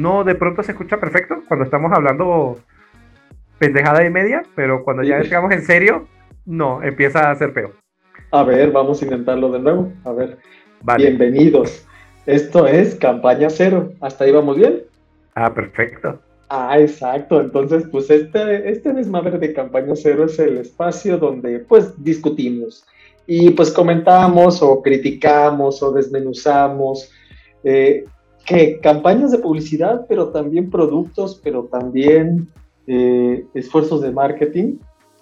no de pronto se escucha perfecto cuando estamos hablando pendejada y media, pero cuando ya entramos en serio, no, empieza a ser feo. A ver, vamos a intentarlo de nuevo. A ver, bienvenidos. Esto es Campaña Cero. ¿Hasta ahí vamos bien? Ah, perfecto. Ah, exacto. Entonces, pues este, este desmadre de Campaña Cero es el espacio donde pues discutimos y pues comentamos o criticamos o desmenuzamos eh, que campañas de publicidad, pero también productos, pero también eh, esfuerzos de marketing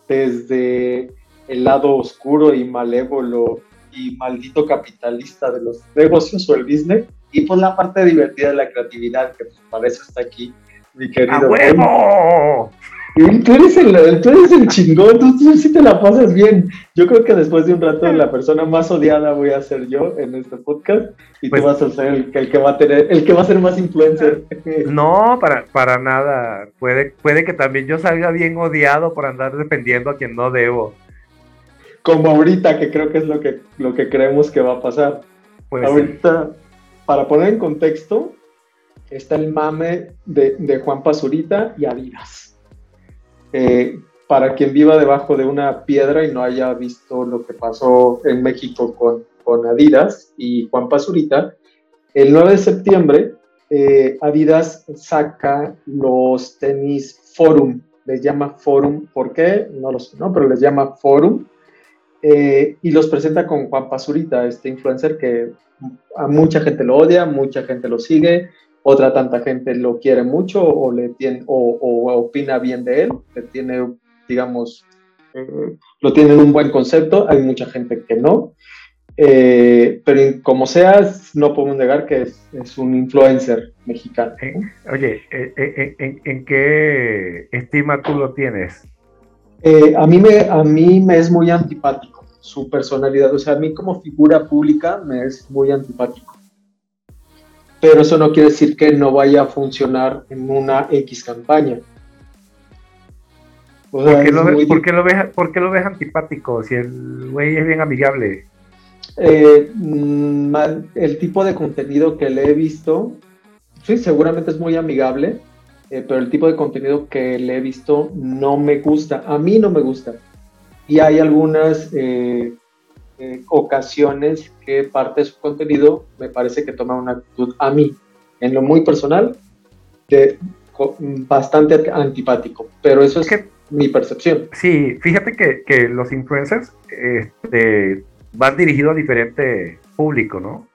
desde el lado oscuro y malévolo y maldito capitalista de los negocios o el business y pues la parte divertida de la creatividad que pues para eso está aquí mi querido. ¡A huevo! Tú eres, el, tú eres el chingón, tú, sí te la pasas bien. Yo creo que después de un rato la persona más odiada voy a ser yo en este podcast y tú pues vas a ser el, que va a tener, el que va a ser más influencer. No, para, para nada. Puede, puede que también yo salga bien odiado por andar dependiendo a quien no debo. Como ahorita, que creo que es lo que, lo que creemos que va a pasar. Pues ahorita, para poner en contexto, está el mame de, de Juan Pazurita y Adidas eh, para quien viva debajo de una piedra y no haya visto lo que pasó en México con, con Adidas y Juan Pazurita, el 9 de septiembre eh, Adidas saca los tenis Forum, les llama Forum, ¿por qué? No lo sé, ¿no? Pero les llama Forum eh, y los presenta con Juan Pazurita, este influencer que a mucha gente lo odia, mucha gente lo sigue, otra tanta gente lo quiere mucho o, le tiene, o, opina bien de él, le tiene, digamos, eh, lo tienen un buen concepto, hay mucha gente que no, eh, pero como sea, no podemos negar que es, un influencer mexicano. Eh, oye, ¿en, qué estima tú lo tienes? a, mí me, a mí me es muy antipático su personalidad, o sea, a mí como figura pública me es muy antipático pero eso no quiere decir que no vaya a funcionar en una X campaña. ¿Por, qué lo, ves, antipático si el güey es bien amigable? Eh, mm, el tipo de contenido que le he visto, sí, seguramente es muy amigable, eh, pero el tipo de contenido que le he visto no me gusta, a mí no me gusta. Y hay algunas eh, eh, ocasiones que parte de su contenido me parece que toma una actitud a mí, en lo muy personal, de bastante antipático, pero eso es que, mi percepción. Sí, fíjate que, los influencers este, van dirigidos a diferente público, ¿no?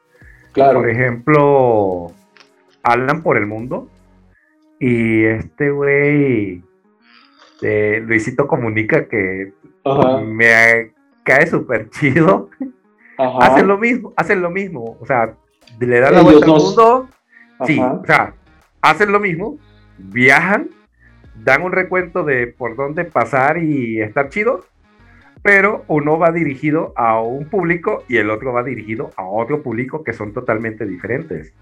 Claro. Por ejemplo, hablan por el mundo y este güey de Luisito Comunica que me cae súper chido. Hacen lo mismo, hacen lo mismo. O sea, le dan la vuelta al mundo. Sí, o sea, hacen lo mismo, viajan, dan un recuento de por dónde pasar y estar chido, pero uno va dirigido a un público y el otro va dirigido a otro público que son totalmente diferentes.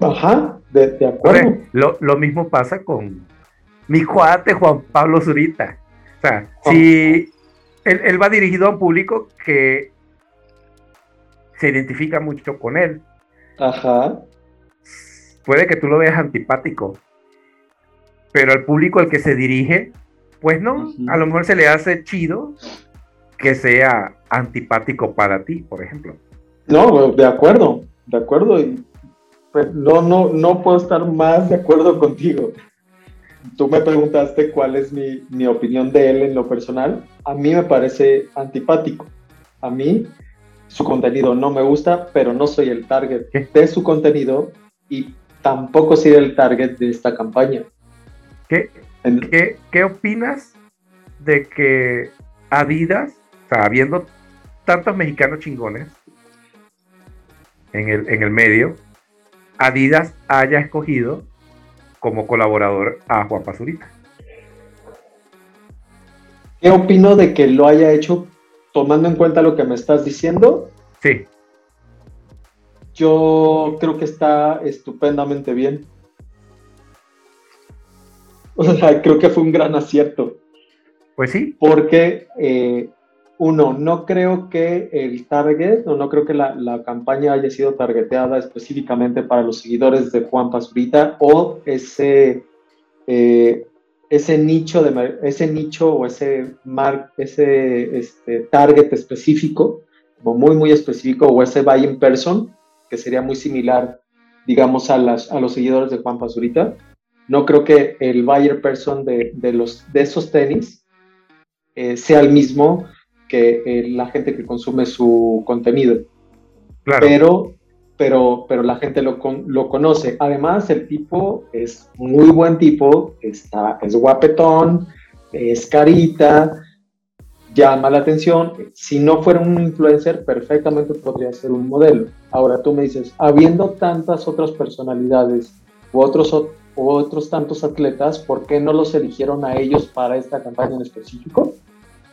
Ajá, de, acuerdo. lo, lo, mismo pasa con mi cuate Juan Pablo Zurita. O sea, si él, va dirigido a un público que se identifica mucho con él. Ajá. Puede que tú lo veas antipático, pero al público al que se dirige, pues no, a lo mejor se le hace chido que sea antipático para ti, por ejemplo. No, de acuerdo, de acuerdo. Pues, no, no, no puedo estar más de acuerdo contigo tú me preguntaste cuál es mi, opinión de él en lo personal. A mí me parece antipático. A mí su contenido no me gusta, pero no soy el target de su contenido y tampoco soy el target de esta campaña. ¿Qué, ¿qué, opinas de que Adidas, o sea, habiendo tantos mexicanos chingones en el, en el medio, Adidas haya escogido como colaborador a Juan Pazurita. ¿Qué opino de que lo haya hecho tomando en cuenta lo que me estás diciendo? Sí. Yo creo que está estupendamente bien. O sea, creo que fue un gran acierto. Pues sí. Porque eh, uno, no creo que el target, o no creo que la, campaña haya sido targeteada específicamente para los seguidores de Juan Pazurita o ese, eh, ese, nicho, de, ese nicho o ese, mar, ese este, target específico, como muy, muy específico, o ese buy person, que sería muy similar, digamos, a, las, a los seguidores de Juan Pazurita. No creo que el buyer person de, los, de esos tenis eh, sea el mismo que eh, la gente que consume su contenido. Pero, pero, pero la gente lo, lo conoce. Además, el tipo es muy buen tipo, está, es guapetón, es carita, llama la atención. Si no fuera un influencer, perfectamente podría ser un modelo. Ahora tú me dices, habiendo tantas otras personalidades u otros, u otros tantos atletas, ¿por qué no los eligieron a ellos para esta campaña en específico?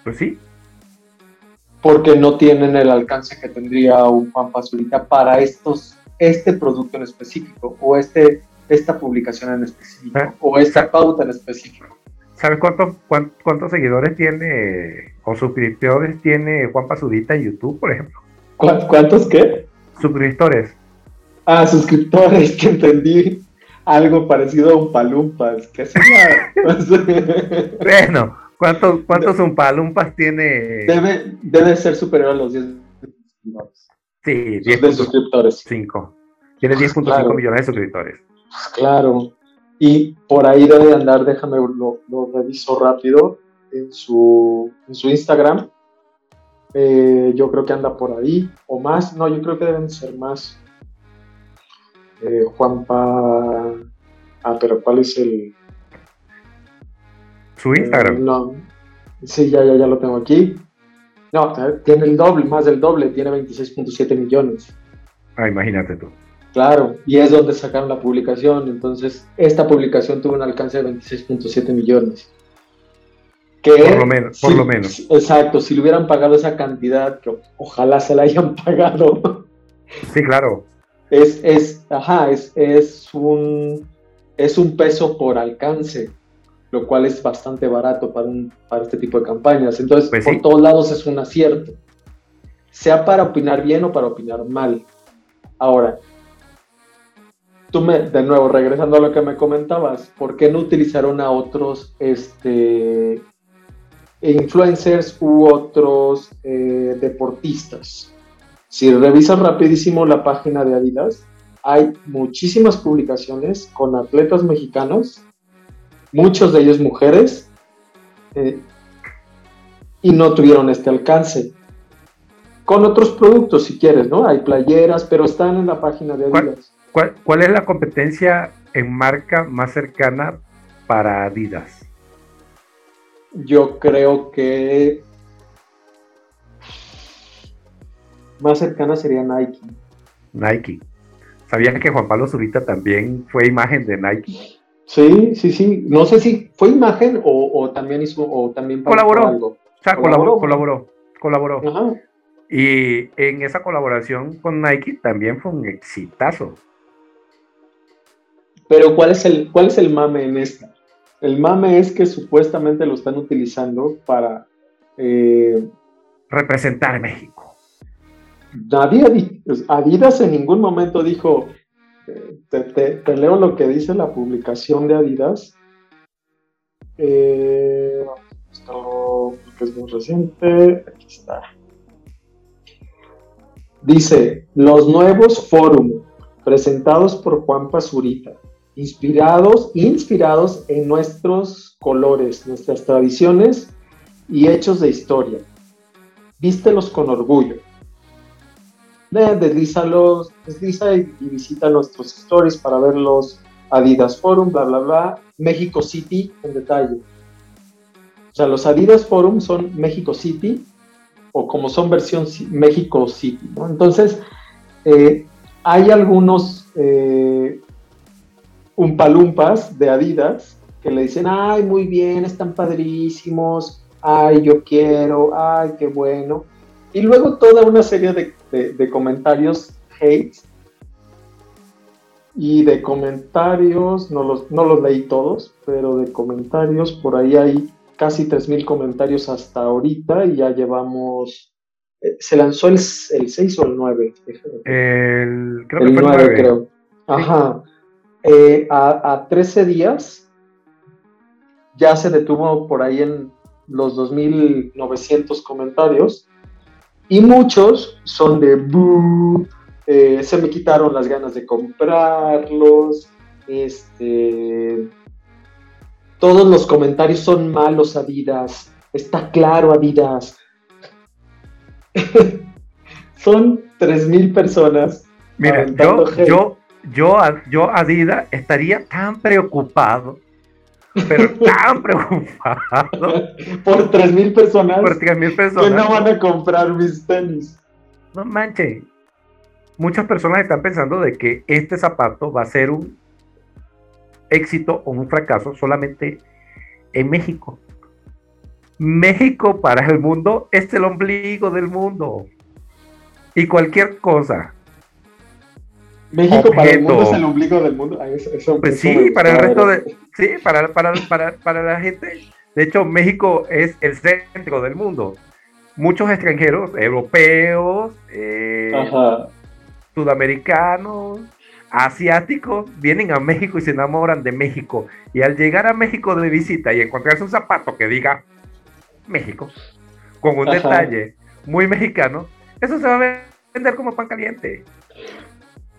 Pues sí, porque no tienen el alcance que tendría un Juan Pazurita para estos, este producto en específico o este, esta publicación en específico ah, o esta pauta en específico. ¿Sabes cuántos, cuántos seguidores tiene o suscriptores tiene Juan Pazurita en YouTube, por ejemplo? ¿Cuántos qué? Suscriptores. Ah, suscriptores, que entendí algo parecido a un palumpas. ¿Qué sería? bueno, ¿Cuántos, cuántos Umpalumpas tiene? Debe, debe ser superior a los 10 Sí, 10 suscriptores. 5. Tiene 10.5 millones de suscriptores. Claro. Y por ahí debe andar, déjame lo, lo reviso rápido, en su, en su Instagram. Eh, yo creo que anda por ahí, o más, no, yo creo que deben ser más. Eh, Juanpa. Ah, pero ¿cuál es el, su Instagram. Eh, no, sí, ya, ya, ya lo tengo aquí. No, tiene el doble, más del doble, tiene 26.7 millones. Ah, imagínate tú. Claro, y es donde sacaron la publicación. Entonces, esta publicación tuvo un alcance de 26.7 millones. Que, por lo menos, por lo menos. Exacto, si le hubieran pagado esa cantidad, que ojalá se la hayan pagado. Sí, claro. Es, es, ajá, es, es un, es un peso por alcance lo cual es bastante barato para, un, para este tipo de campañas. Entonces, pues por todos lados es un acierto, sea para opinar bien o para opinar mal. Ahora, tú me, de nuevo, regresando a lo que me comentabas, ¿por qué no utilizaron a otros este, influencers u otros eh, deportistas? Si revisas rapidísimo la página de Adidas, hay muchísimas publicaciones con atletas mexicanos muchos de ellos mujeres, eh, y no tuvieron este alcance. Con otros productos, si quieres, ¿no? Hay playeras, pero están en la página de Adidas. ¿Cuál, es la competencia en marca más cercana para Adidas? Yo creo que más cercana sería Nike. Nike. ¿Sabías que Juan Pablo Zurita también fue imagen de Nike? Sí, sí, sí. No sé si fue imagen o, también hizo o también colaboró. Algo. O sea, colaboró, colaboró, colaboró. Y en esa colaboración con Nike también fue un exitazo. Pero ¿cuál es el, cuál es el mame en esta? El mame es que supuestamente lo están utilizando para eh, representar México. Adidas en ningún momento dijo, te, leo lo que dice la publicación de Adidas. Eh, esto es muy reciente. Aquí está. Dice, los nuevos forum presentados por Juan Pazurita, inspirados, inspirados en nuestros colores, nuestras tradiciones y hechos de historia. Vístelos con orgullo deslízalos, desliza y, visita nuestros stories para ver los Adidas Forum, bla, bla, bla. México City en detalle. O sea, los Adidas Forum son México City o como son versión México City. Entonces, eh, hay algunos eh, umpalumpas de Adidas que le dicen, ay, muy bien, están padrísimos, ay, yo quiero, ay, qué bueno. Y luego toda una serie de, comentarios hate y de comentarios, no los, no los leí todos, pero de comentarios por ahí hay casi 3.000 comentarios hasta ahorita y ya llevamos, eh, se lanzó el, el 6 o el 9. El, creo que fue 9, creo. Ajá. Eh, a, a 13 días ya se detuvo por ahí en los 2.900 comentarios y muchos son de eh, se me quitaron las ganas de comprarlos, este, todos los comentarios son malos Adidas, está claro Adidas. son 3.000 personas. Mira, yo, yo, yo, yo Adidas estaría tan preocupado pero tan preocupado. Por 3.000 personas. Por personas. Que no van a comprar mis tenis. No manches. Muchas personas están pensando de que este zapato va a ser un éxito o un fracaso solamente en México. México para el mundo es el ombligo del mundo. Y cualquier cosa México para el mundo es el ombligo del mundo. pues sí, para el resto de. Sí, para, para, para, para la gente. De hecho, México es el centro del mundo. Muchos extranjeros, europeos, eh, sudamericanos, asiáticos, vienen a México y se enamoran de México. Y al llegar a México de visita y encontrarse un zapato que diga México, con un detalle muy mexicano, eso se va a vender como pan caliente.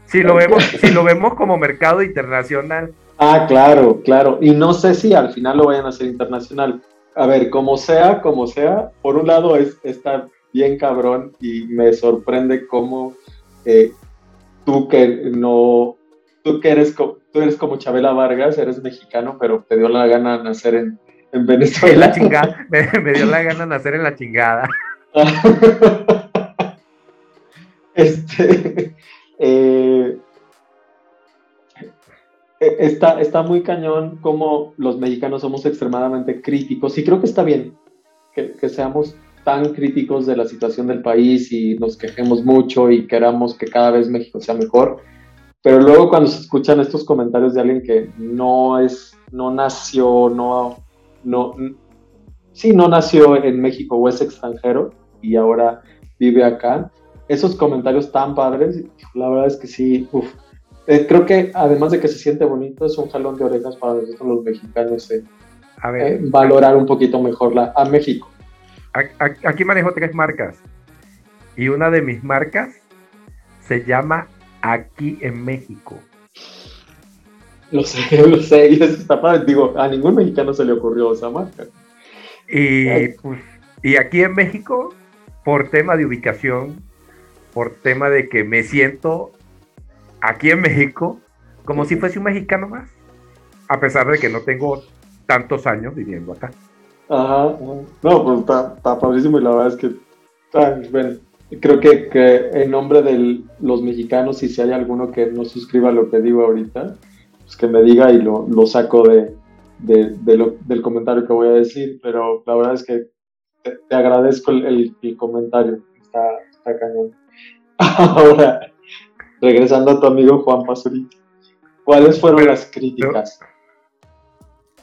Si lo vemos, si lo vemos como mercado internacional. Ah, claro, claro. Y no sé si al final lo vayan a hacer internacional. A ver, como sea, como sea, por un lado es, está bien cabrón y me sorprende cómo eh, tú que no, tú que eres, tú eres como Chabela Vargas, eres mexicano, pero te dio la gana nacer en, en Venezuela. la chingada, me, me, dio la gana nacer en la chingada. este, eh, está, está muy cañón como los mexicanos somos extremadamente críticos y creo que está bien que, seamos tan críticos de la situación del país y nos quejemos mucho y queramos que cada vez México sea mejor. Pero luego cuando se escuchan estos comentarios de alguien que no es, no nació, no, no, sí, no nació en México o es extranjero y ahora vive acá, esos comentarios tan padres, la verdad es que sí, eh, creo que además de que se siente bonito, es un jalón de orejas para nosotros los mexicanos eh, a ver, eh, valorar un poquito mejor la, a México. Aquí manejo tres marcas y una de mis marcas se llama Aquí en México. Lo sé, lo sé, y padre. Digo, a ningún mexicano se le ocurrió esa marca. Y, pues, y aquí en México, por tema de ubicación, por tema de que me siento aquí en México como si fuese un mexicano más, a pesar de que no tengo tantos años viviendo acá. Ajá, no, pues está, está padrísimo y la verdad es que, bueno, creo que, en nombre de los mexicanos, si hay alguno que no suscriba lo que digo ahorita, pues que me diga y lo, lo saco de, de, lo, del comentario que voy a decir, pero la verdad es que te, agradezco el, el, comentario, está, está cañón. Ahora, regresando a tu amigo Juan Pazurita, ¿cuáles fueron las críticas?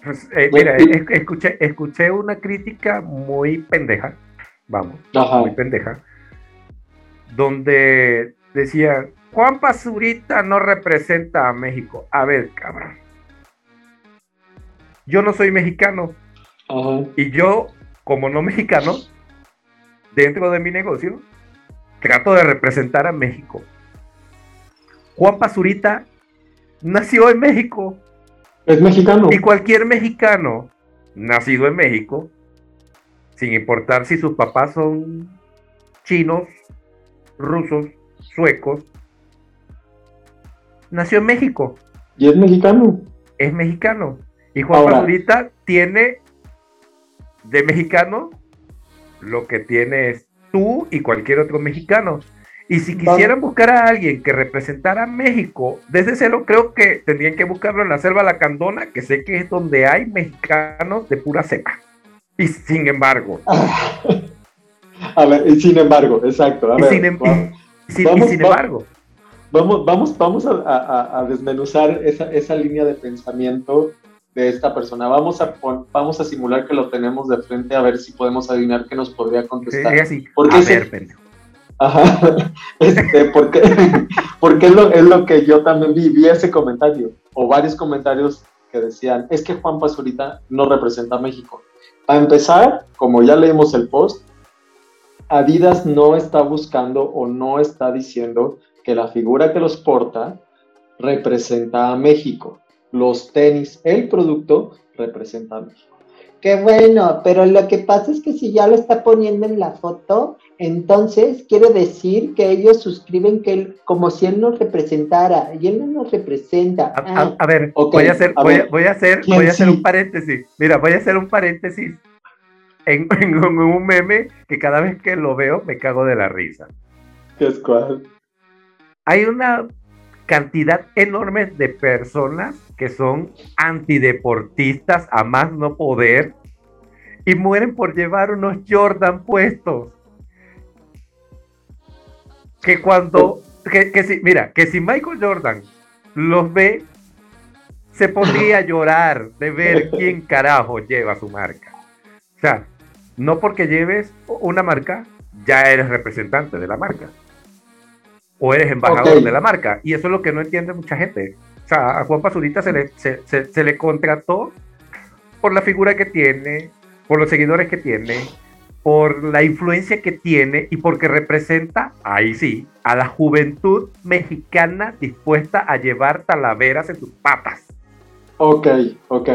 Pues, eh, mira, escuché, escuché una crítica muy pendeja, vamos, muy pendeja, donde decía, Juan Pazurita no representa a México. A ver, cabrón. Yo no soy mexicano. Y yo, como no mexicano, dentro de mi negocio, trato de representar a México. Juan Pazurita nació en México. Es mexicano. Y cualquier mexicano nacido en México, sin importar si sus papás son chinos, rusos, suecos, nació en México. Y es mexicano. Es mexicano. Y Juan Pazurita tiene de mexicano lo que tiene es tú y cualquier otro mexicano. Y si quisieran buscar a alguien que representara a México, desde cero creo que tendrían que buscarlo en la selva Lacandona, que sé que es donde hay mexicanos de pura cepa. Y sin embargo. a ver, y sin embargo, exacto. y, sin, embargo. Vamos, vamos, vamos a, desmenuzar esa, esa, línea de pensamiento de esta persona. Vamos a, vamos a simular que lo tenemos de frente a ver si podemos adivinar qué nos podría contestar. Sí. Porque a ver, Ajá, este, porque, porque es, lo, es lo que yo también vi, vi ese comentario, o varios comentarios que decían, es que Juan Pazurita no representa a México. Para empezar, como ya leímos el post, Adidas no está buscando o no está diciendo que la figura que los porta representa a México. Los tenis, el producto, representa a México. Qué bueno, pero lo que pasa es que si ya lo está poniendo en la foto, entonces quiere decir que ellos suscriben que él, como si él nos representara, y él no nos representa. A, ah, ver, voy, a hacer, voy, a, hacer, voy a hacer un paréntesis. Mira, voy a hacer un paréntesis en, un meme que cada vez que lo veo me cago de la risa. ¿Qué es cuál? Hay una cantidad enorme de personas que son antideportistas a más no poder y mueren por llevar unos Jordan puestos. Que cuando, que, si, mira, que si Michael Jordan los ve, se podría llorar de ver quién carajo lleva su marca. O sea, no porque lleves una marca, ya eres representante de la marca. O eres embajador de la marca. Y eso es lo que no entiende mucha gente. O sea, a Juan Pazurita se le, se, le contrató por la figura que tiene, por los seguidores que tiene, por la influencia que tiene y porque representa, ahí sí, a la juventud mexicana dispuesta a llevar talaveras en sus papas. Ok, ok.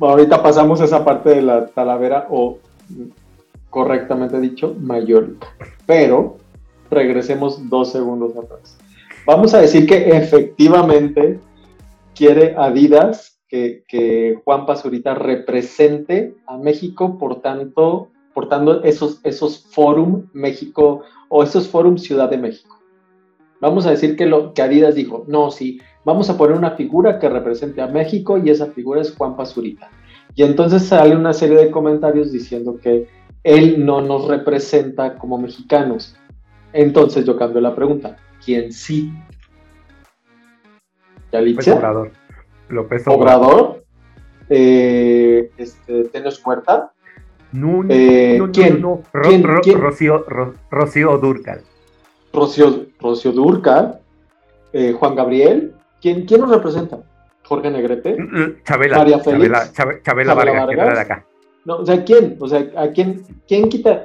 Ahorita pasamos a esa parte de la talavera o correctamente dicho, mayor. Pero regresemos dos segundos atrás. Vamos a decir que efectivamente quiere Adidas que, Juan Pazurita represente a México, por tanto, portando esos, esos Forum México o esos Forum Ciudad de México. Vamos a decir que, lo, que Adidas dijo, no, sí, vamos a poner una figura que represente a México y esa figura es Juan Pazurita. Y entonces sale una serie de comentarios diciendo que él no nos representa como mexicanos. Entonces yo cambio la pregunta. ¿Quién sí? López Obrador. López Obrador. Eh, este, ¿Tenos Puerta? No, eh, no, ¿quién? no, Rocío, Rocío Durcal. Rocío, Rocío Durcal. Eh, Juan Gabriel. ¿Quién, ¿Quién nos representa? Jorge Negrete, Chabela, María Félix, Chabela, Vargas, Que de acá. No, o sea, ¿quién? O sea, ¿a quién, quién quita?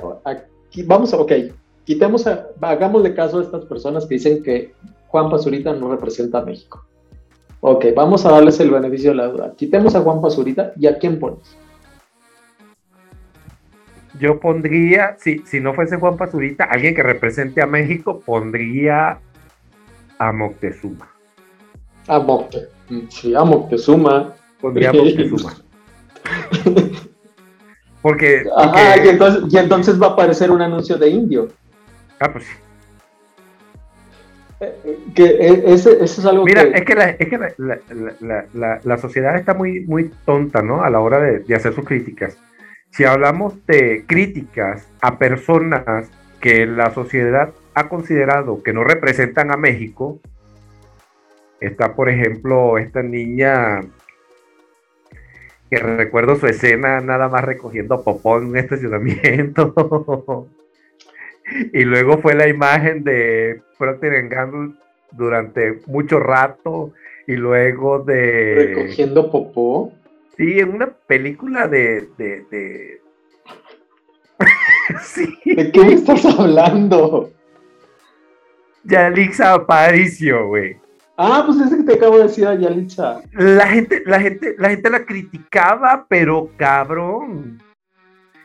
vamos a, ok, quitemos, a, hagámosle caso a estas personas que dicen que Juan Pazurita no representa a México. Ok, vamos a darles el beneficio de la duda. Quitemos a Juan Pazurita y a quién pones. Yo pondría, si, si no fuese Juan Pazurita, alguien que represente a México, pondría a Moctezuma. A Moctezuma. Sí, a Moctezuma. Pondría Moctezuma. porque, Ajá, y entonces, y entonces va a aparecer un anuncio de indio. Ah, pues sí. Eh, eh, que eh, ese, eso es algo Mira, es que, la, es que la, la, la, sociedad está muy, muy tonta, ¿no? A la hora de, de hacer sus críticas. Si hablamos de críticas a personas que la sociedad ha considerado que no representan a México, Está, por ejemplo, esta niña que recuerdo su escena nada más recogiendo popón en un estacionamiento. y luego fue la imagen de Procter Gamble durante mucho rato y luego de... Recogiendo popó. Sí, en una película de... de, de... ¿De qué me estás hablando? Yalixa Aparicio, güey. Ah, pues ese que te acabo de decir a Yalitza. La gente, la gente, la gente la criticaba, pero cabrón.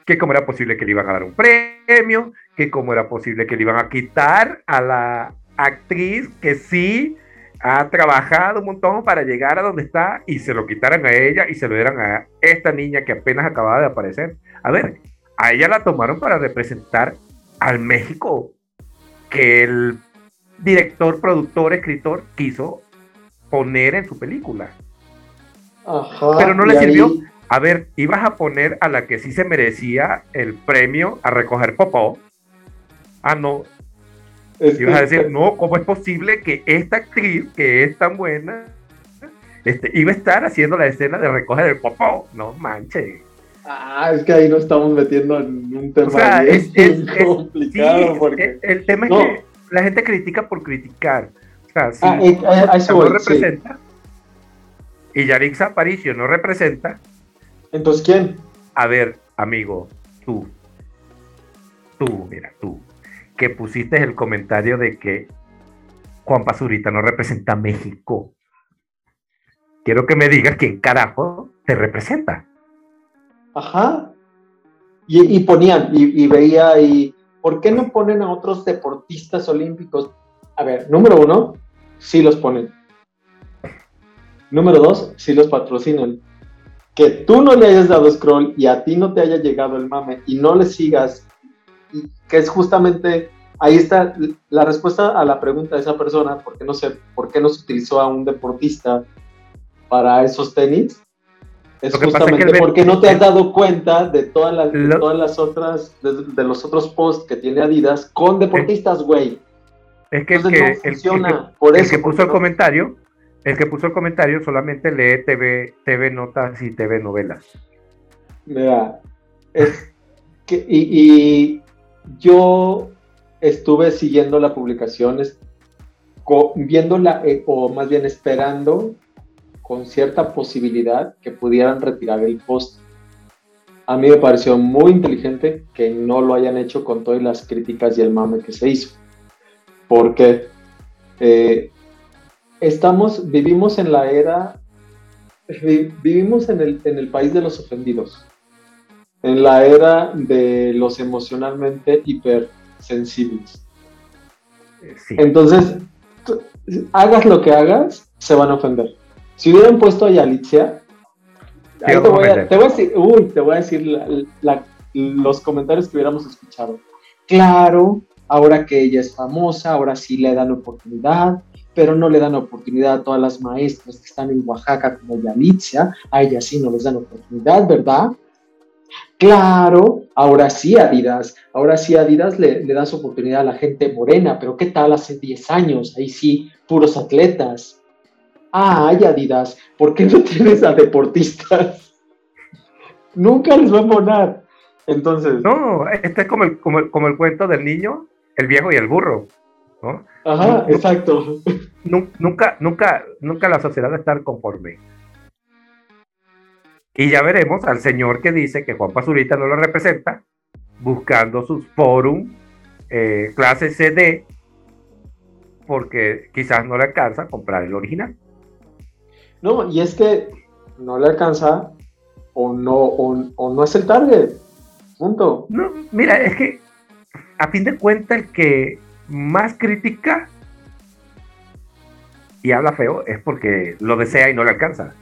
Que cómo era posible que le iban a dar un premio, que cómo era posible que le iban a quitar a la actriz que sí ha trabajado un montón para llegar a donde está y se lo quitaran a ella y se lo dieran a esta niña que apenas acababa de aparecer. A ver, a ella la tomaron para representar al México que el director, productor, escritor quiso poner en su película. Pero no le sirvió. A ver, ibas a poner a la que sí se merecía el premio a recoger popó. Ah, no. ibas a decir, no, ¿cómo es posible que esta actriz, que es tan buena, este, iba a estar haciendo la escena de recoger el popó. No manches. Ah, es que ahí nos estamos metiendo en un tema es, complicado. porque... el tema es que la gente critica por criticar. O sea, si ah, eh, eh, no representa y Yarixa Aparicio no representa. Entonces, ¿quién? A ver, amigo, tú. Tú, mira, tú. Que pusiste el comentario de que Juan Pazurita no representa a México. Quiero que me digas quién carajo te representa. Ajá. Y, ponían, y, veía, y ¿por qué no ponen a otros deportistas olímpicos? A ver, número uno, sí los ponen. Número dos, sí los patrocinan. Que tú no le hayas dado scroll y a ti no te haya llegado el mame y no le sigas, y que es justamente, ahí está la respuesta a la pregunta de esa persona, ¿por qué no se, por qué no se utilizó a un deportista para esos tenis? Es justamente porque no te has dado cuenta de todas las, todas las otras, de, los otros posts que tiene Adidas con deportistas, güey. Es que, el, que, el, por eso, que puso el comentario, el que puso el comentario solamente lee TV, TV notas y TV novelas. Mira, es que, y, yo estuve siguiendo la publicación, viéndola, eh, o más bien esperando con cierta posibilidad que pudieran retirar el post. A mí me pareció muy inteligente que no lo hayan hecho con todas las críticas y el mame que se hizo. Porque eh, estamos, vivimos en la era, vivimos en el, en el país de los ofendidos, en la era de los emocionalmente hipersensibles. Entonces, hagas lo que hagas, se van a ofender. Si hubieran puesto a Yalitzia, te, voy a, decir, uy, te voy a decir los comentarios que hubiéramos escuchado. Claro, ahora que ella es famosa, ahora sí le dan oportunidad, pero no le dan oportunidad a todas las maestras que están en Oaxaca como Yalitzia, a ella sí no les dan oportunidad, ¿verdad? Claro, ahora sí Adidas, ahora sí Adidas le, le das oportunidad a la gente morena, pero ¿qué tal hace 10 años? Ahí sí, puros atletas. Ah, ay Adidas, ¿por qué no tienes a deportistas? Nunca les va a poner. Entonces. No, este es como el, como, el, cuento del niño, el viejo y el burro. ¿no? Ajá, exacto. Nunca, nunca, nunca la sociedad va a estar conforme. Y ya veremos al señor que dice que Juan Pazurita no lo representa, buscando sus forum, eh, clase CD, porque quizás no le alcanza a comprar el original. No, y es que no le alcanza o no, o, no es el target. Punto. No, mira, es que a fin de cuentas el que más critica y habla feo es porque lo desea y no le alcanza.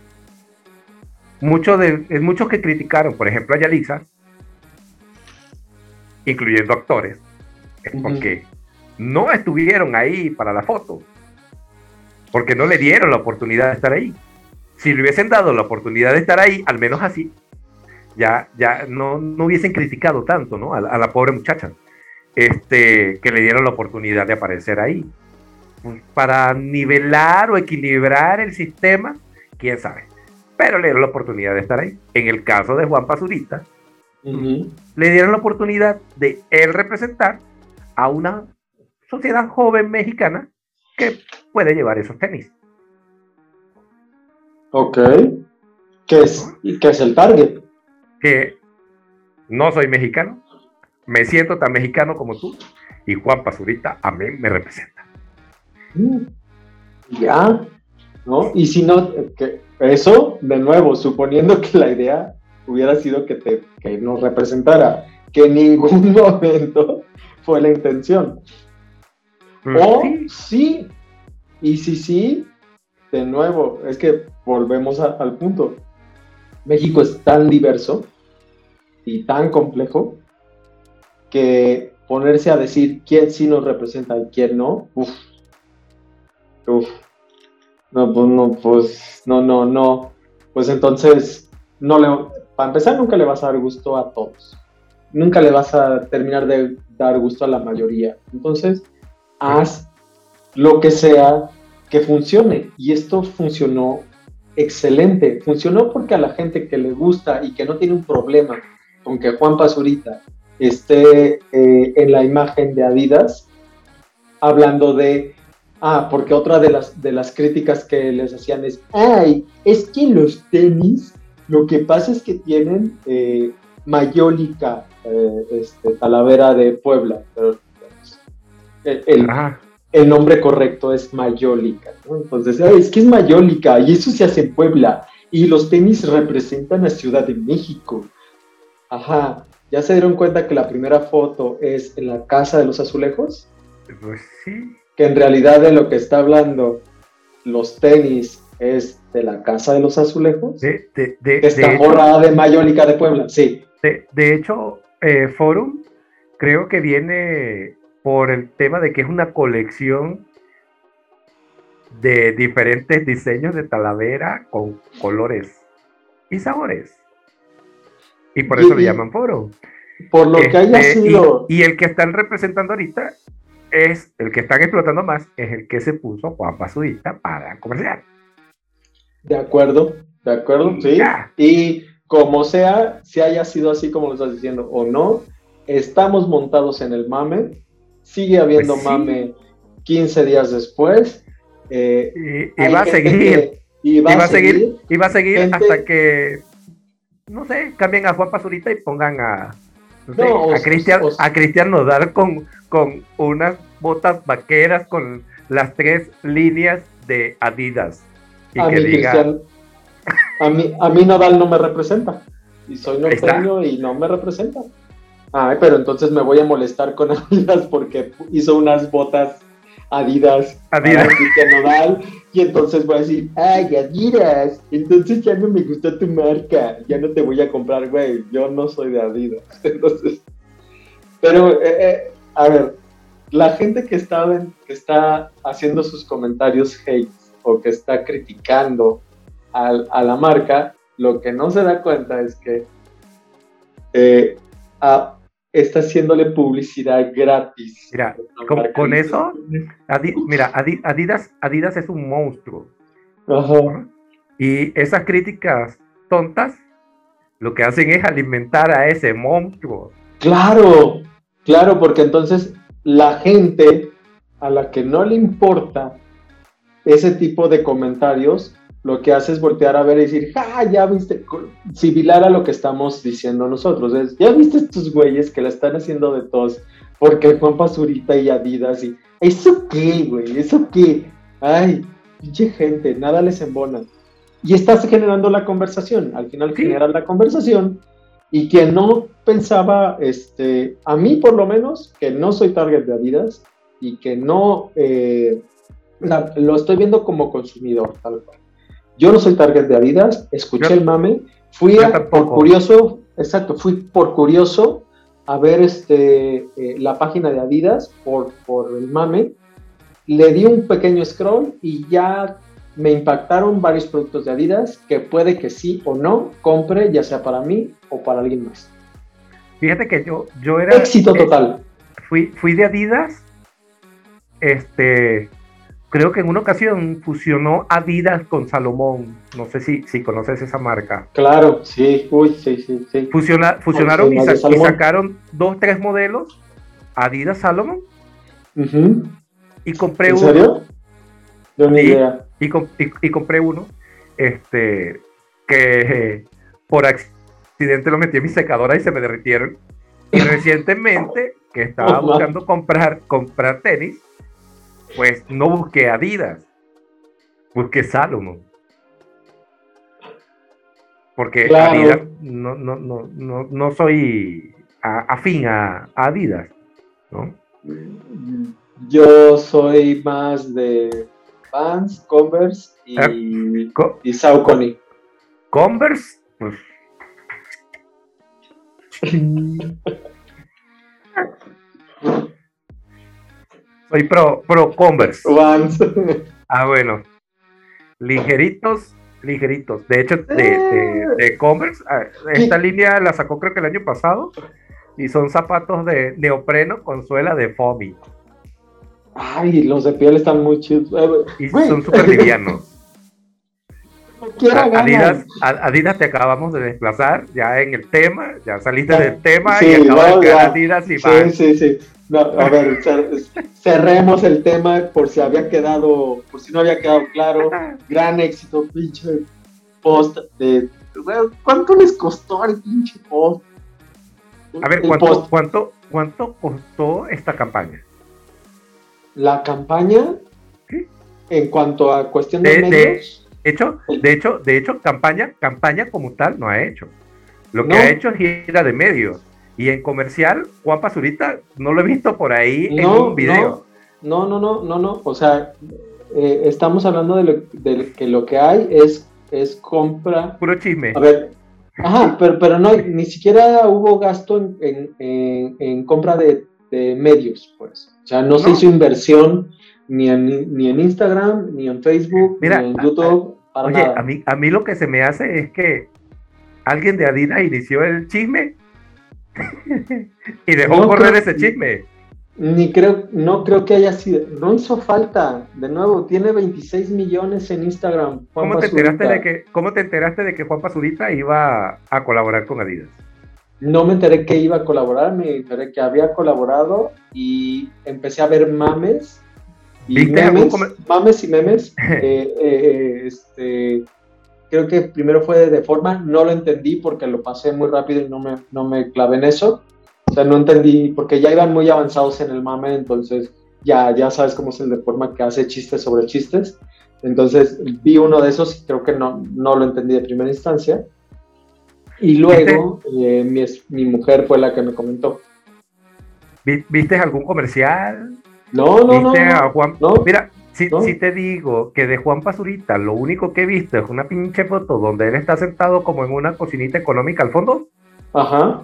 Muchos de, muchos que criticaron, por ejemplo, a Yalixa, incluyendo actores, es porque no estuvieron ahí para la foto, porque no le dieron la oportunidad de estar ahí si le hubiesen dado la oportunidad de estar ahí, al menos así, ya, ya no, no hubiesen criticado tanto ¿no? a, la pobre muchacha, este, que le dieron la oportunidad de aparecer ahí. Para nivelar o equilibrar el sistema, quién sabe. Pero le dieron la oportunidad de estar ahí. En el caso de Juan Pazurita, le dieron la oportunidad de él representar a una sociedad joven mexicana que puede llevar esos tenis. Ok. ¿Qué es, ¿Qué es el target? Que no soy mexicano, me siento tan mexicano como tú, y Juan Pazurita a mí me representa. Mm. Ya, ¿no? Y si no, que eso, de nuevo, suponiendo que la idea hubiera sido que, te, que nos representara, que en ningún momento fue la intención. Mm, o sí, y si sí, de nuevo, es que volvemos al punto. México es tan diverso y tan complejo que ponerse a decir quién sí nos representa y quién no, uff, uff, no, pues no, pues no, no, no, pues entonces, no le, para empezar nunca le vas a dar gusto a todos, nunca le vas a terminar de dar gusto a la mayoría, entonces, haz lo que sea que funcione. Y esto funcionó excelente. Funcionó porque a la gente que le gusta y que no tiene un problema con que Juan Pazurita esté eh, en la imagen de Adidas, hablando de, ah, porque otra de las, de las críticas que les hacían es, ay, es que los tenis, lo que pasa es que tienen eh, mayólica, eh, este, Talavera de Puebla, pero el, el, nombre correcto es mayólica, Entonces, es que es mayólica y eso se hace en Puebla y los tenis representan a Ciudad de México. Ajá, ¿Ya se dieron cuenta que la primera foto es en la casa de los azulejos? Pues sí. Que en realidad de lo que está hablando los tenis es de la casa de los azulejos. De, de, de está borrada de Mayólica de Puebla, sí. De, hecho, eh, Forum creo que viene por el tema de que es una colección de diferentes diseños de talavera con colores y sabores. Y por eso le llaman foro. Por lo que haya este, sido. Y, el que están representando ahorita es el que están explotando más, es el que se puso Juan Pazudita para comerciar. De acuerdo, de acuerdo, sí. Y como sea, si haya sido así como lo estás diciendo o no, estamos montados en el mame, sigue habiendo pues mame 15 días después. Eh, y, va a seguir. y, va a seguir, y va a seguir hasta que no sé, cambien a Juan Pazurita y pongan a, a Cristian, a Cristian Nodal con, con unas botas vaqueras con las tres líneas de Adidas. Y a, que mí, diga... a, mí, a mí Nodal no me representa. Y soy norteño y no me representa. Ay, pero entonces me voy a molestar con Adidas porque hizo unas botas Adidas, Adidas. Nodal, y entonces voy a decir, ay, Adidas, entonces ya no me gusta tu marca, ya no te voy a comprar, güey, yo no soy de Adidas. Entonces, pero, eh, eh, a ver, la gente que está, que está haciendo sus comentarios hate o que está criticando a, la marca, lo que no se da cuenta es que eh, a, está haciéndole publicidad gratis. Mira, con, eso, mira, Adidas, Adidas es un monstruo. Ajá. Y esas críticas tontas lo que hacen es alimentar a ese monstruo. Claro, claro, porque entonces la gente a la que no le importa ese tipo de comentarios lo que hace es voltear a ver y decir, ¡ja! Ya viste, similar a lo que estamos diciendo nosotros, es, ya viste estos güeyes que la están haciendo de todos, porque Juan Pazurita y Adidas y, ¿eso qué, güey? ¿Eso qué? Ay, pinche gente, nada les embona. Y estás generando la conversación, al final generas la conversación, y quien no pensaba, este, a mí por lo menos, que no soy target de Adidas, y que no, eh, lo estoy viendo como consumidor, tal cual yo no soy target de Adidas, escuché el mame, fui por curioso, exacto, fui por curioso a ver este, eh, la página de Adidas por, por el mame, le di un pequeño scroll y ya me impactaron varios productos de Adidas que puede que sí o no compre, ya sea para mí o para alguien más. Fíjate que yo, yo era... Éxito total. fui, fui de Adidas, este, creo que en una ocasión fusionó Adidas con Salomón. No sé si, si conoces esa marca. Claro, sí, uy, sí, sí, sí. fusionaron y, sacaron dos, tres modelos, Adidas Salomón. Y compré ¿En uno. Serio? y, Y, compré uno, este, que por accidente lo metí en mi secadora y se me derritieron. Y recientemente, que estaba buscando comprar, comprar tenis, pues no busqué Adidas, busqué Salomon. Porque Adidas no, no, no, no, no soy afín a, Adidas, ¿no? Yo soy más de Vans, Converse y, eh, y Saucony. Converse, pues. Soy pro, pro Converse. Ah, bueno. Ligeritos, ligeritos. De hecho, de, de, Converse, ah, esta línea la sacó creo que el año pasado. Y son zapatos de neopreno con suela de foamy. Ay, los de piel están muy chidos. Y son súper livianos. Adidas, Adidas te acabamos de desplazar ya en el tema, ya saliste del tema y acabas de Adidas y Sí, sí, sí. A ver, cerremos el tema por si había quedado, por si no había quedado claro. Gran éxito, pinche post de. ¿Cuánto les costó el pinche post? A ver, ¿cuánto, ¿cuánto, ¿cuánto costó esta campaña? La campaña, en cuanto a cuestión de, medios. De hecho, de hecho, de hecho, campaña, campaña como tal no ha hecho. Lo que ha hecho es gira de medios. Y en comercial, Juan Pazurita no lo he visto por ahí en un video. No, no, no, no, no. O sea, eh, estamos hablando de, lo, que lo que hay es, es compra. Puro chisme. A ver, ajá, pero, pero no, ni siquiera hubo gasto en, en, compra de, medios, pues. O sea, no, se hizo inversión ni en, ni en Instagram, ni en Facebook, ni en YouTube. oye, A, mí, a mí lo que se me hace es que alguien de Adidas inició el chisme y dejó correr ese chisme. Ni creo, no creo que haya sido, no hizo falta, de nuevo, tiene 26 millones en Instagram. ¿Cómo te, enteraste de que, ¿Cómo te enteraste de que Juan Pazurita iba a colaborar con Adidas? No me enteré que iba a colaborar, me enteré que había colaborado y empecé a ver mames y memes, mames y memes. Eh, eh, este, creo que primero fue de forma, no lo entendí porque lo pasé muy rápido y no me, no me clavé en eso. O sea, no entendí, porque ya iban muy avanzados en el mame, entonces ya, ya sabes cómo es el de forma que hace chistes sobre chistes. Entonces vi uno de esos y creo que no, no lo entendí de primera instancia. Y luego eh, mi, mi mujer fue la que me comentó. ¿Viste algún comercial? No, no, no, Juan? Mira, si, te digo que de Juan Pazurita lo único que he visto es una pinche foto donde él está sentado como en una cocinita económica al fondo. Ajá.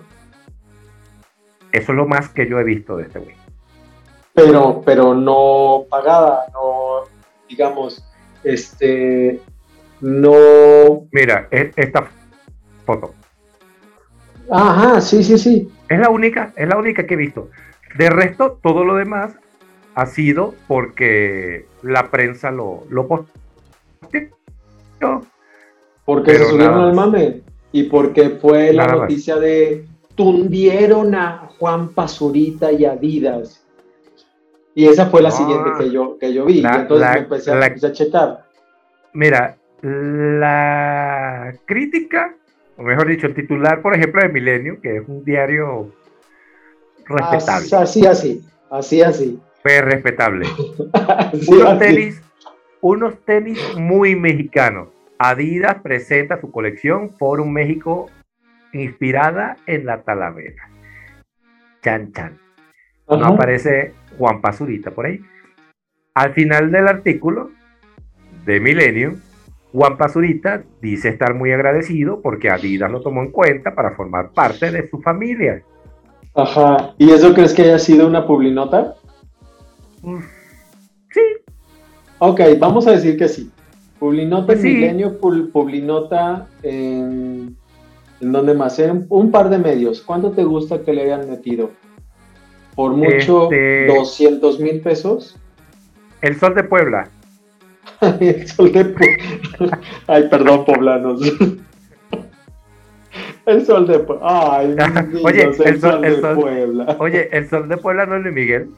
Eso es lo más que yo he visto de este güey. Pero, pero no pagada, no, digamos, este, no. Mira, e, esta foto. Ajá, sí, sí, sí. Es la única, es la única que he visto. De resto, todo lo demás ha sido porque la prensa lo, lo posteó. Porque se subieron al mame y porque fue la noticia de tundieron a Juan Pazurita y Adidas. Y esa fue la siguiente que yo, que yo vi. entonces me empecé, a checar. Mira, la crítica, o mejor dicho, el titular, por ejemplo, de Milenio, que es un diario respetable. Así, así, así, así respetable. unos, tenis, unos tenis muy mexicanos. Adidas presenta su colección Forum México inspirada en la Talavera. Chan Chan. No aparece Juan Pazurita por ahí. Al final del artículo de Milenio, Juan Pazurita dice estar muy agradecido porque Adidas lo tomó en cuenta para formar parte de su familia. Ajá. ¿Y eso crees que haya sido una publinota? Sí. Ok, vamos a decir que sí. Publinota en Milenio, publinota en... ¿En dónde más? En un par de medios. ¿Cuánto te gusta que le hayan metido? Por mucho, 200 este, mil pesos. El Sol de Puebla. el Sol de Puebla. Ay, perdón, poblanos. el Sol de Puebla. Ay, oye, el, sol, de Puebla. Oye, el Sol de Puebla no es Luis Miguel.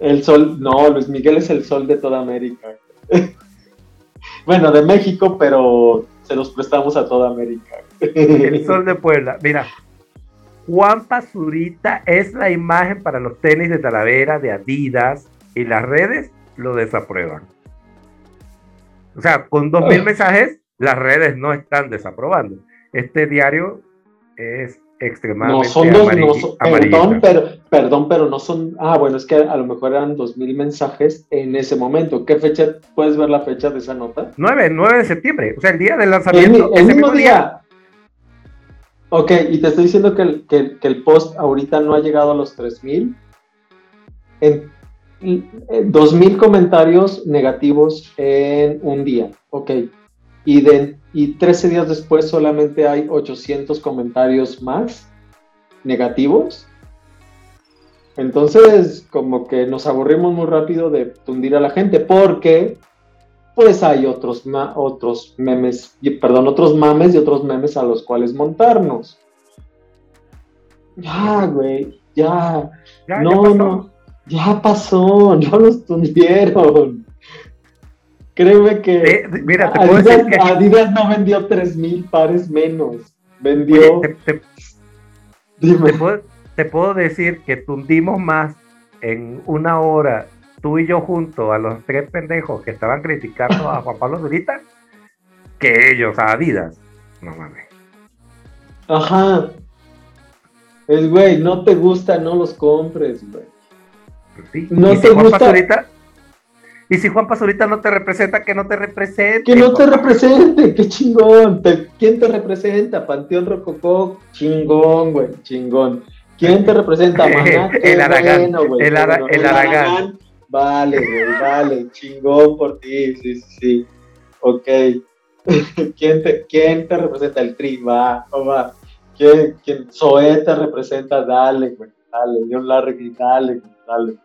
El sol, no, Luis Miguel es el sol de toda América. bueno, de México, pero se los prestamos a toda América. el sol de Puebla. Mira, Juan Pazurita es la imagen para los tenis de Talavera, de Adidas, y las redes lo desaprueban. O sea, con dos mil mensajes, las redes no están desaprobando. Este diario es extremadamente no son dos, perdón, pero, perdón, pero no son, ah, bueno, es que a lo mejor eran dos mil mensajes en ese momento. ¿Qué fecha, puedes ver la fecha de esa nota? 9, 9 de septiembre, o sea, el día del lanzamiento. El, mismo, día. Ok, y te estoy diciendo que el, que, el post ahorita no ha llegado a los 3000. En, en 2000 comentarios negativos en un día. Ok, y, de, y 13 días después solamente hay 800 comentarios más negativos. Entonces, como que nos aburrimos muy rápido de tundir a la gente, porque pues hay otros, otros memes, perdón, otros mames y otros memes a los cuales montarnos. Ya, güey, ya. no, no, ya pasó, no los tundieron. Créeme que, mira, te Adidas, puedo decir que... Adidas no vendió 3.000 pares menos. Vendió... Dime. te puedo decir que tundimos más en una hora tú y yo juntos a los tres pendejos que estaban criticando a Juan Pablo Zurita que ellos a Adidas. No mames. Ajá. Es, güey, no te gusta, no los compres, güey. Pues no ¿Y te gusta. Y si Juan Pazurita no te representa, que no te represente. Que no te represente, qué chingón. ¿Quién te representa? Panteón Rococó, chingón, güey, chingón. ¿Quién te representa? el Aragán. el, Aragán. Vale, güey, vale, chingón por ti, sí, sí, sí. Ok. ¿Quién te, ¿Quién te representa? El Tri, va, va. ¿Quién, quién, Zoé te representa? Dale, güey, dale. John Larry, dale, dale.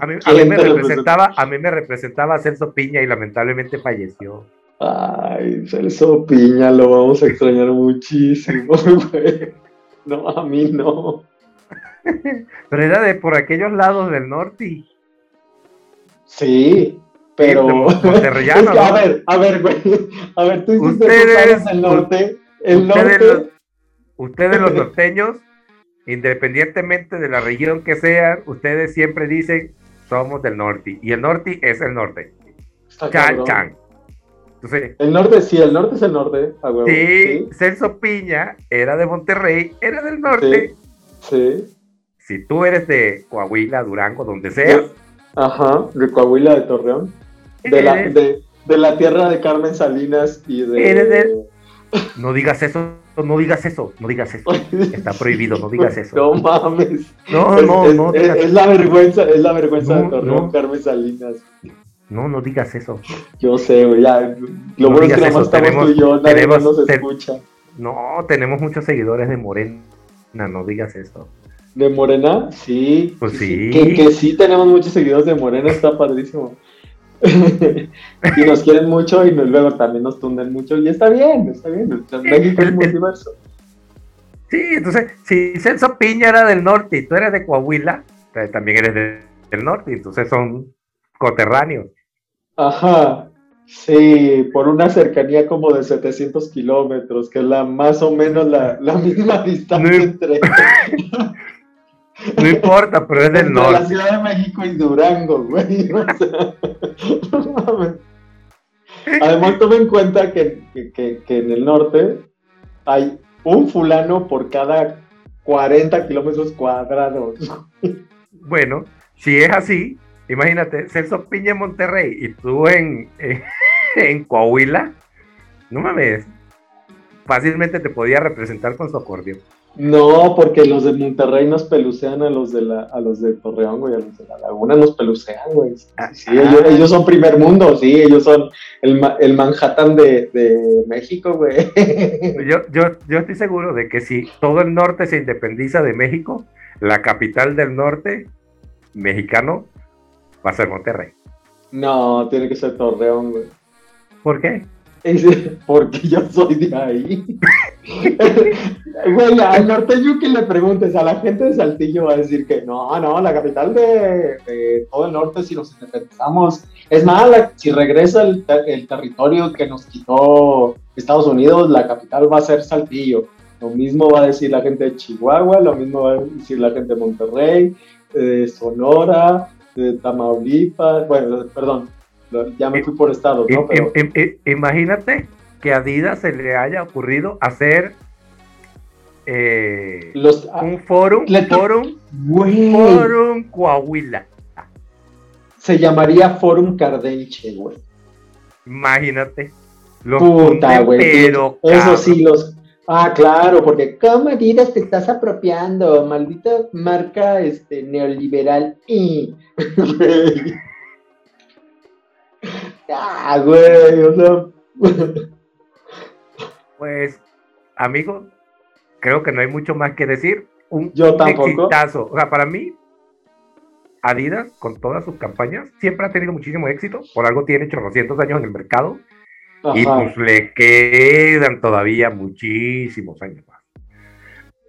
A mí, a mí me representaba, a mí me representaba Celso Piña y lamentablemente falleció. Ay, Celso Piña, lo vamos a extrañar muchísimo, güey. No, a mí no. Pero era de por aquellos lados del norte. Sí, pero. a ver, a ver, güey. A ver, tú hiciste ustedes, el norte. El ustedes, norte. Los, ustedes, los norteños, independientemente de la región que sean, ustedes siempre dicen somos del norte. Y el norte es el norte. chan, chan. Entonces, el norte, sí, el norte es el norte. sí, Celso Piña era de Monterrey, era del norte. Sí. Si tú eres de Coahuila, Durango, donde sea, Ajá, de Coahuila de Torreón. De la, de, la tierra de Carmen Salinas y de... No digas eso, no digas eso, no digas eso. Está prohibido, no digas eso. No mames. No, no, no. Es, la vergüenza, es la vergüenza de Torreón, Carmen Salinas. No, no digas eso. Yo sé, güey, ya. Lo bueno es que estamos tú y yo, nadie tenemos, nos escucha. No, tenemos muchos seguidores de Morena, no digas eso. ¿De Morena? Sí. Pues sí. Que, sí tenemos muchos seguidores de Morena, está padrísimo. y nos quieren mucho y luego también nos tunden mucho y está bien, está bien. México es muy diverso. Sí, entonces, si Celso Piña era del norte y tú eres de Coahuila, también eres del norte, entonces son coterráneos. Ajá, sí, por una cercanía como de 700 kilómetros, que es la más o menos la, misma distancia entre... No importa, pero es del norte. la Ciudad de México y Durango, güey. Además, tome en cuenta que, en el norte hay un fulano por cada 40 kilómetros cuadrados. Bueno, si es así, imagínate, Celso Piña en Monterrey y tú en, en, Coahuila, no mames, fácilmente te podía representar con su acordeón. No, porque los de Monterrey nos pelucean a los de la, a los de Torreón, güey, a los de la Laguna nos pelucean, güey. Ah, sí, ah. ellos, son primer mundo, sí, ellos son el, el Manhattan de, de México, güey. Yo, yo, yo estoy seguro de que si todo el norte se independiza de México, la capital del norte mexicano va a ser Monterrey. No, tiene que ser Torreón, güey. ¿Por qué? Porque yo soy de ahí. Güey, al norteño que le preguntes, a la gente de Saltillo va a decir que no, no, la capital de, todo el norte, si nos independizamos, es más, si regresa el, territorio que nos quitó Estados Unidos, la capital va a ser Saltillo. Lo mismo va a decir la gente de Chihuahua, lo mismo va a decir la gente de Monterrey, de Sonora, de Tamaulipas, bueno, perdón, ya me fui por estado, ¿no? Imagínate que a Adidas se le haya ocurrido hacer eh, ah, un forum, forum, forum Coahuila. Se llamaría Forum Cardenche, güey. Imagínate. Los Puta, güey. Pero, eso sí, los. Ah, claro, porque ¿cómo Adidas te estás apropiando? Maldita marca este, neoliberal. Y... ah, güey, o sea. pues, amigo, creo que no hay mucho más que decir. Un Yo tampoco. exitazo. O sea, para mí, Adidas, con todas sus campañas, siempre ha tenido muchísimo éxito. Por algo tiene 800 años en el mercado. Y pues le quedan todavía muchísimos años más.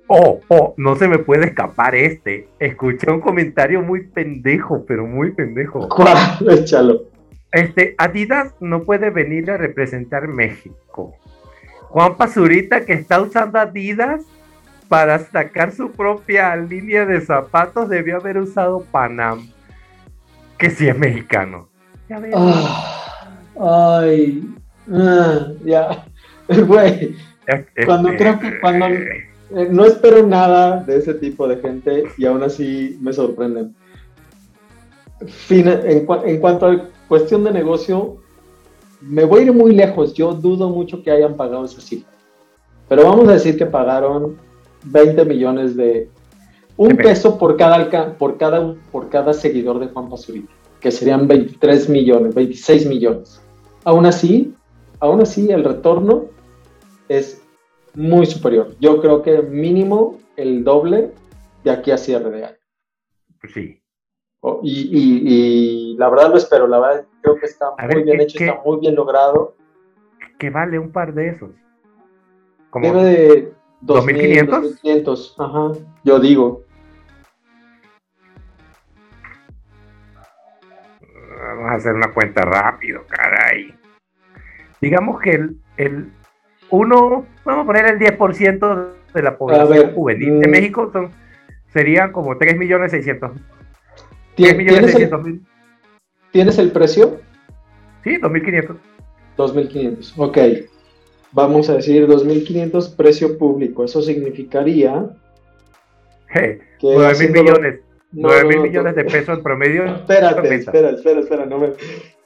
Oh, oh, no se me puede escapar este. Escuché un comentario muy pendejo, pero muy pendejo. ¿Cuál? Échalo. Este, Adidas no puede venir a representar México. Juan Pazurita que está usando Adidas para sacar su propia línea de zapatos debió haber usado Panam, que sí es mexicano. Ya ah, ay, ah, ya, güey. Cuando creo que cuando eh, no espero nada de ese tipo de gente y aún así me sorprenden. En, en cuanto a cuestión de negocio, me voy a ir muy lejos. Yo dudo mucho que hayan pagado esa cifra. Pero vamos a decir que pagaron 20 millones de... Un peso por cada, por, cada, por cada seguidor de Juan Pazurita, que serían 23 millones, 26 millones. Aún así, aún así el retorno es muy superior. Yo creo que mínimo el doble de aquí a cierre de año. Sí. Oh, y, la verdad lo espero, la verdad creo que está muy bien hecho, está muy bien logrado. Que vale un par de esos. Debe de 2500. ajá, yo digo. Vamos a hacer una cuenta rápido, caray. Digamos que el, el uno, vamos a poner el 10% de la población juvenil de mm. México son, serían como 3 millones 600 ¿Tienes, el, ¿Tienes el precio? Sí, 2.500. 2.500, ok. Vamos a decir 2.500 precio público. Eso significaría... que 9.000 millones. 9 mil millones de pesos en promedio. Espérate, espera, espera, espera. No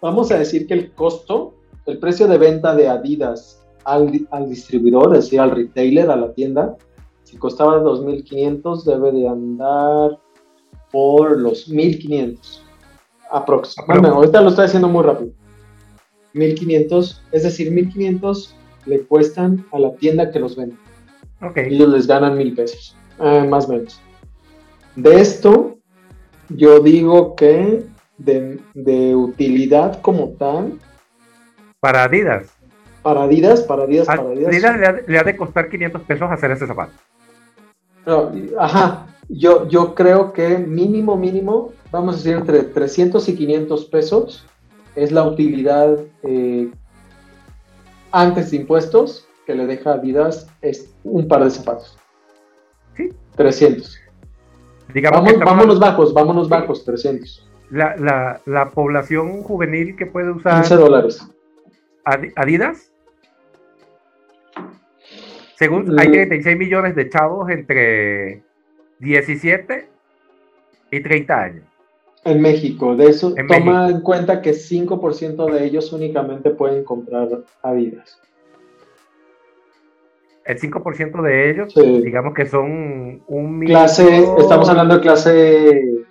Vamos a decir que el costo, el precio de venta de Adidas al, al distribuidor, es decir, al retailer, a la tienda, si costaba 2.500, debe de andar por los 1500 aproximadamente. ahorita lo estoy haciendo muy rápido. 1500, es decir, 1500 le cuestan a la tienda que los vende. Okay. Ellos les ganan mil pesos, eh, más o menos. De esto, yo digo que de, utilidad como tal. Para Adidas. Para Adidas, para Adidas, para Adidas. Adidas le ha, de costar 500 pesos hacer ese zapato. ajá, yo, yo creo que mínimo, mínimo, vamos a decir entre 300 y 500 pesos es la utilidad eh, antes de impuestos que le deja a Adidas es un par de zapatos. Sí. 300. Digamos vámonos bajos, vámonos bajos, 300. La, la, población juvenil que puede usar 15 dólares. Adidas. Según hay 36 mm. millones de chavos entre 17 y 30 años. En México, de eso toma en cuenta que 5% de ellos únicamente pueden comprar Adidas. El 5% de ellos, digamos que son un Clase, estamos hablando de clase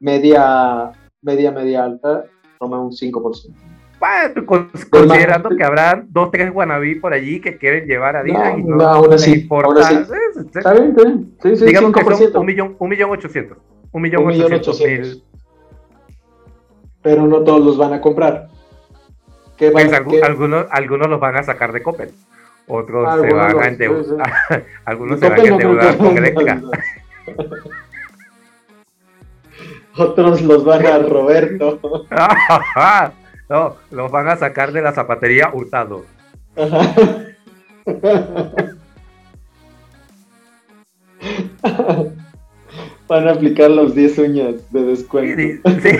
media, media, media alta, toma un 5%. Bueno, considerando que habrá dos, tres guanabí por allí que quieren llevar a Adidas no, y no, importa. Está bien, Sí, sí, Digamos que son un millón, un millón ochocientos. Un millón, ochocientos mil. Pero no todos los van a comprar. ¿Qué pues algunos, algunos los van a sacar de Coppel. Otros se van a endeudar. algunos se van a endeudar con Electra. Otros los van a Roberto. No, los van a sacar de la zapatería hurtado. Van a aplicar los 10 uñas de descuento. Sí,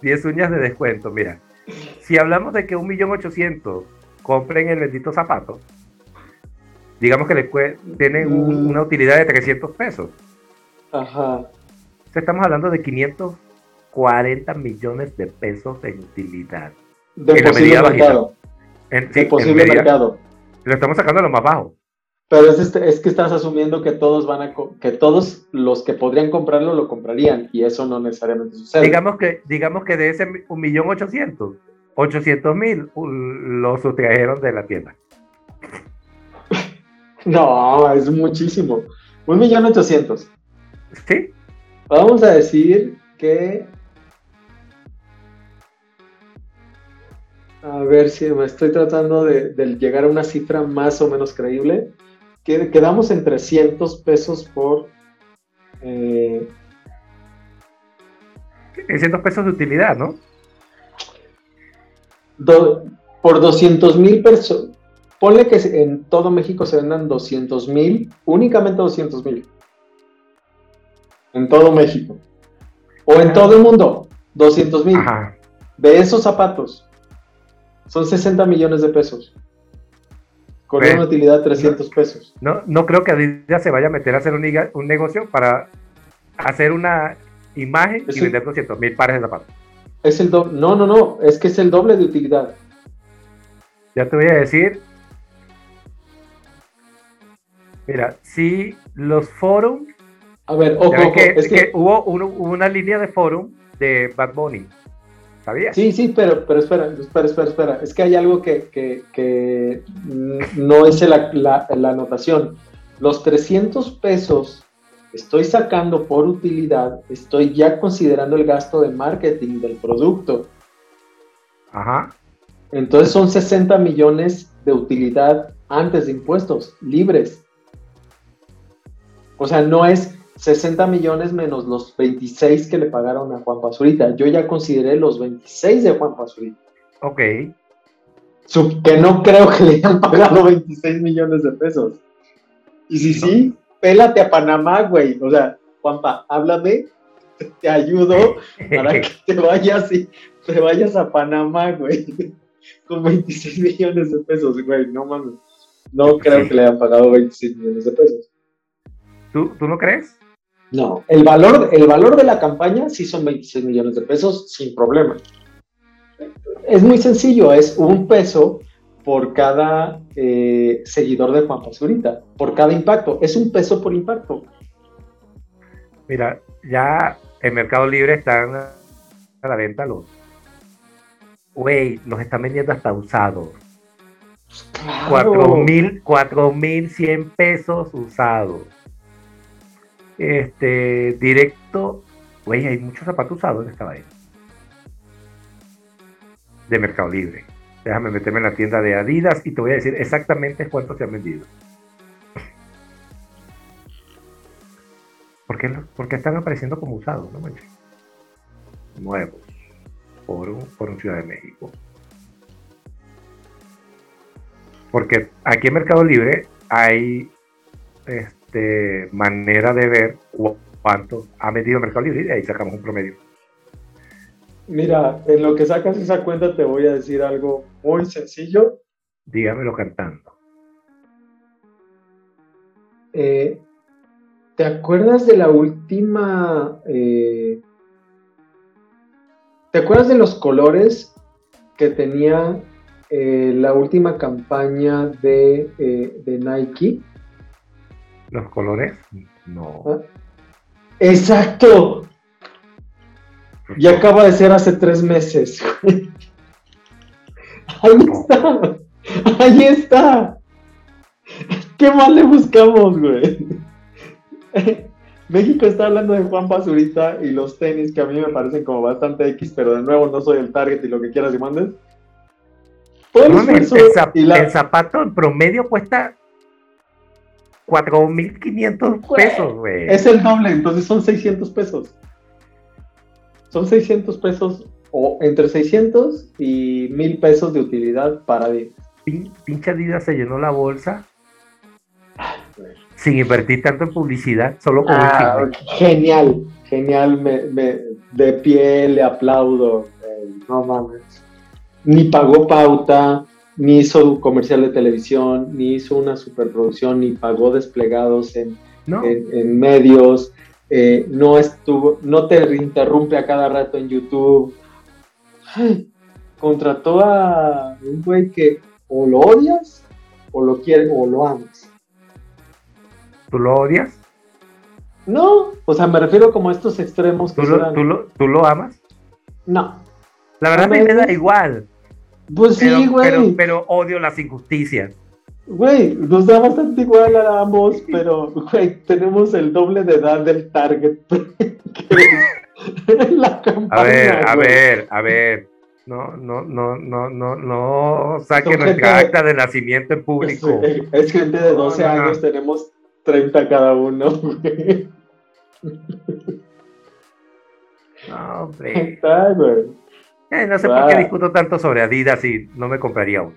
10 uñas de descuento, mira. Si hablamos de que 1.800.000 compren el bendito zapato, digamos que le tienen mm. una utilidad de 300 pesos. Ajá. estamos hablando de 500 40 millones de pesos en utilidad. De posible mercado. de posible mercado. Lo estamos sacando a lo más bajo. Pero es, este, es que estás asumiendo que todos van a que todos los que podrían comprarlo lo comprarían y eso no necesariamente sucede. Digamos que digamos que de ese un millón ochocientos, ochocientos mil lo sustrajeron de la tienda. no, es muchísimo. Un millón ochocientos. Sí. Vamos a decir que. A ver si me estoy tratando de, llegar a una cifra más o menos creíble. Que, quedamos en 300 pesos por. Eh, 300 pesos de utilidad, ¿no? por 200 mil pesos. Ponle que en todo México se vendan 200 mil, únicamente 200 mil. En todo México. O en todo el mundo, 200 mil. De esos zapatos. Son 60 millones de pesos. Con una utilidad de 300 pesos. No, no creo que Adidas se vaya a meter a hacer un, un negocio para hacer una imagen y vender 200 mil pares de zapatos. Es el doble. No, no, no. Es que es el doble de utilidad. Ya te voy a decir. Mira, si los forums. A ver, ojo, es que, hubo, una línea de forum de Bad Bunny. ¿Sabías? Sí, sí, pero, pero espera, espera, espera, espera. Es que hay algo que, que, no es la, la, la anotación. Los 300 pesos estoy sacando por utilidad, estoy ya considerando el gasto de marketing del producto. Ajá. Entonces son 60 millones de utilidad antes de impuestos, libres. O sea, no es 60 millones menos los 26 que le pagaron a Juan Pazurita. Yo ya consideré los 26 de Juan Pazurita. Ok. que no creo que le hayan pagado 26 millones de pesos. Y si sí, pélate a Panamá, güey. O sea, Juanpa, háblame, te ayudo para que te vayas y te vayas a Panamá, güey. Con 26 millones de pesos, güey. No mames. No creo que le hayan pagado 26 millones de pesos. ¿Tú, ¿Tú no crees? No, el valor, el valor de la campaña sí son 26 millones de pesos sin problema. Es muy sencillo, es un peso por cada eh, seguidor de Juan Pazurita, por cada impacto. Es un peso por impacto. Mira, ya en Mercado Libre están a la venta los. Güey, los están vendiendo hasta usados. Cuatro mil, cuatro mil cien pesos usados. Este, directo. Güey, hay muchos zapatos usados en esta vaina. De Mercado Libre. Déjame meterme en la tienda de Adidas y te voy a decir exactamente cuántos se han vendido. ¿Por qué, porque están apareciendo como usados? No Nuevos. Por un, por Ciudad de México. Porque aquí en Mercado Libre hay este, manera de ver cuánto ha vendido Mercado Libre y ahí sacamos un promedio. Mira, en lo que sacas esa cuenta te voy a decir algo muy sencillo. Dígamelo cantando. Eh, ¿Te acuerdas de la última... Eh, ¿Te acuerdas de los colores que tenía eh, la última campaña de, de, Nike? ¿Los colores? No. ¿Ah? Exacto. Y acaba de ser hace tres meses. Ahí está. Ahí está. ¿Qué más le buscamos, güey? México está hablando de Juan Basurita y los tenis que a mí me parecen como bastante X, pero de nuevo no soy el target y lo que quieras y mandes. el, zapato en promedio cuesta 4.500 pesos, güey. Es el doble, entonces son 600 pesos. Son 600 pesos o entre 600 y 1000 pesos de utilidad para Adidas. pinche Adidas se llenó la bolsa sin invertir tanto en publicidad, solo con ah, Genial, genial, me, de pie le aplaudo. Eh, no mames. Ni pagó pauta, ni hizo comercial de televisión, ni hizo una superproducción, ni pagó desplegados en, en medios. Eh, no estuvo, no te interrumpe a cada rato en YouTube. contrató a un güey que o lo odias, o lo quieres, o lo amas. ¿Tú lo odias? No, o sea, me refiero como a estos extremos que ¿Tú, lo, ¿tú, lo, amas? No. La verdad me, da igual. Pues sí, güey. Pero, odio las injusticias. Güey, nos da bastante igual a ambos, pero, güey, tenemos el doble de edad del target. la campaña, a ver, a ver, a ver. No, no, no, no, no, no saque nuestra acta de nacimiento en público. Es, gente de 12 años, tenemos 30 cada uno, güey. No, hombre. Está, güey. Eh, no sé por qué discuto tanto sobre Adidas y no me compraría uno.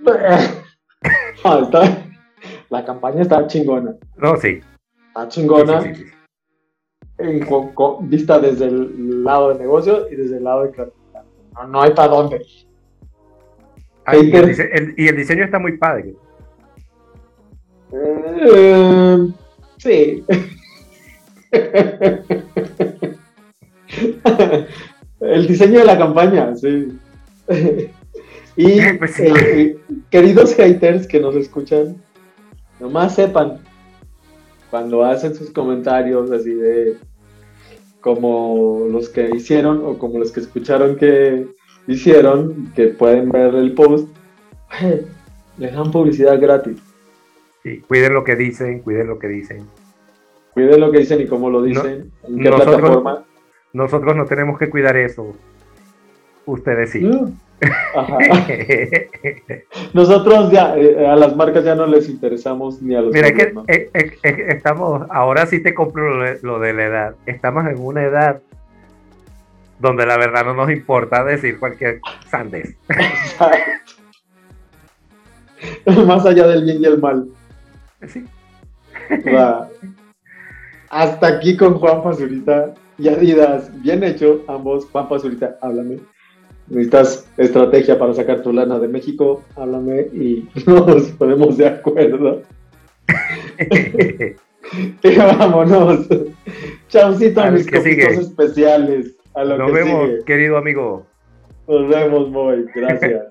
la campaña está chingona. No, sí. Está chingona. vista desde el lado de negocio y desde el lado de no, no hay para dónde. y, el diseño está muy padre. Eh, sí. el diseño de la campaña, sí. y pues eh, queridos haters que nos escuchan, nomás sepan, cuando hacen sus comentarios así de como los que hicieron o como los que escucharon que hicieron, que pueden ver el post, les dan publicidad gratis. Sí, cuiden lo que dicen, cuiden lo que dicen. Cuiden lo que dicen y cómo lo dicen, en qué nosotros, plataforma. Nosotros no tenemos que cuidar eso. Ustedes sí. Mm. Nosotros ya, eh, a las marcas ya no les interesamos ni a los Mira, es que eh, eh, estamos, ahora sí te compro lo de, la edad. Estamos en una edad donde la verdad no nos importa decir cualquier sandez. Más allá del bien y el mal. Sí. Hasta aquí con Juan Pazurita y Adidas. Bien hecho, ambos. Juan Pazurita, háblame necesitas estrategia para sacar tu lana de México, háblame y nos ponemos de acuerdo. y vámonos. Chaucito, mis copitos especiales. Nos vemos, querido amigo. Nos vemos, Moy. Gracias.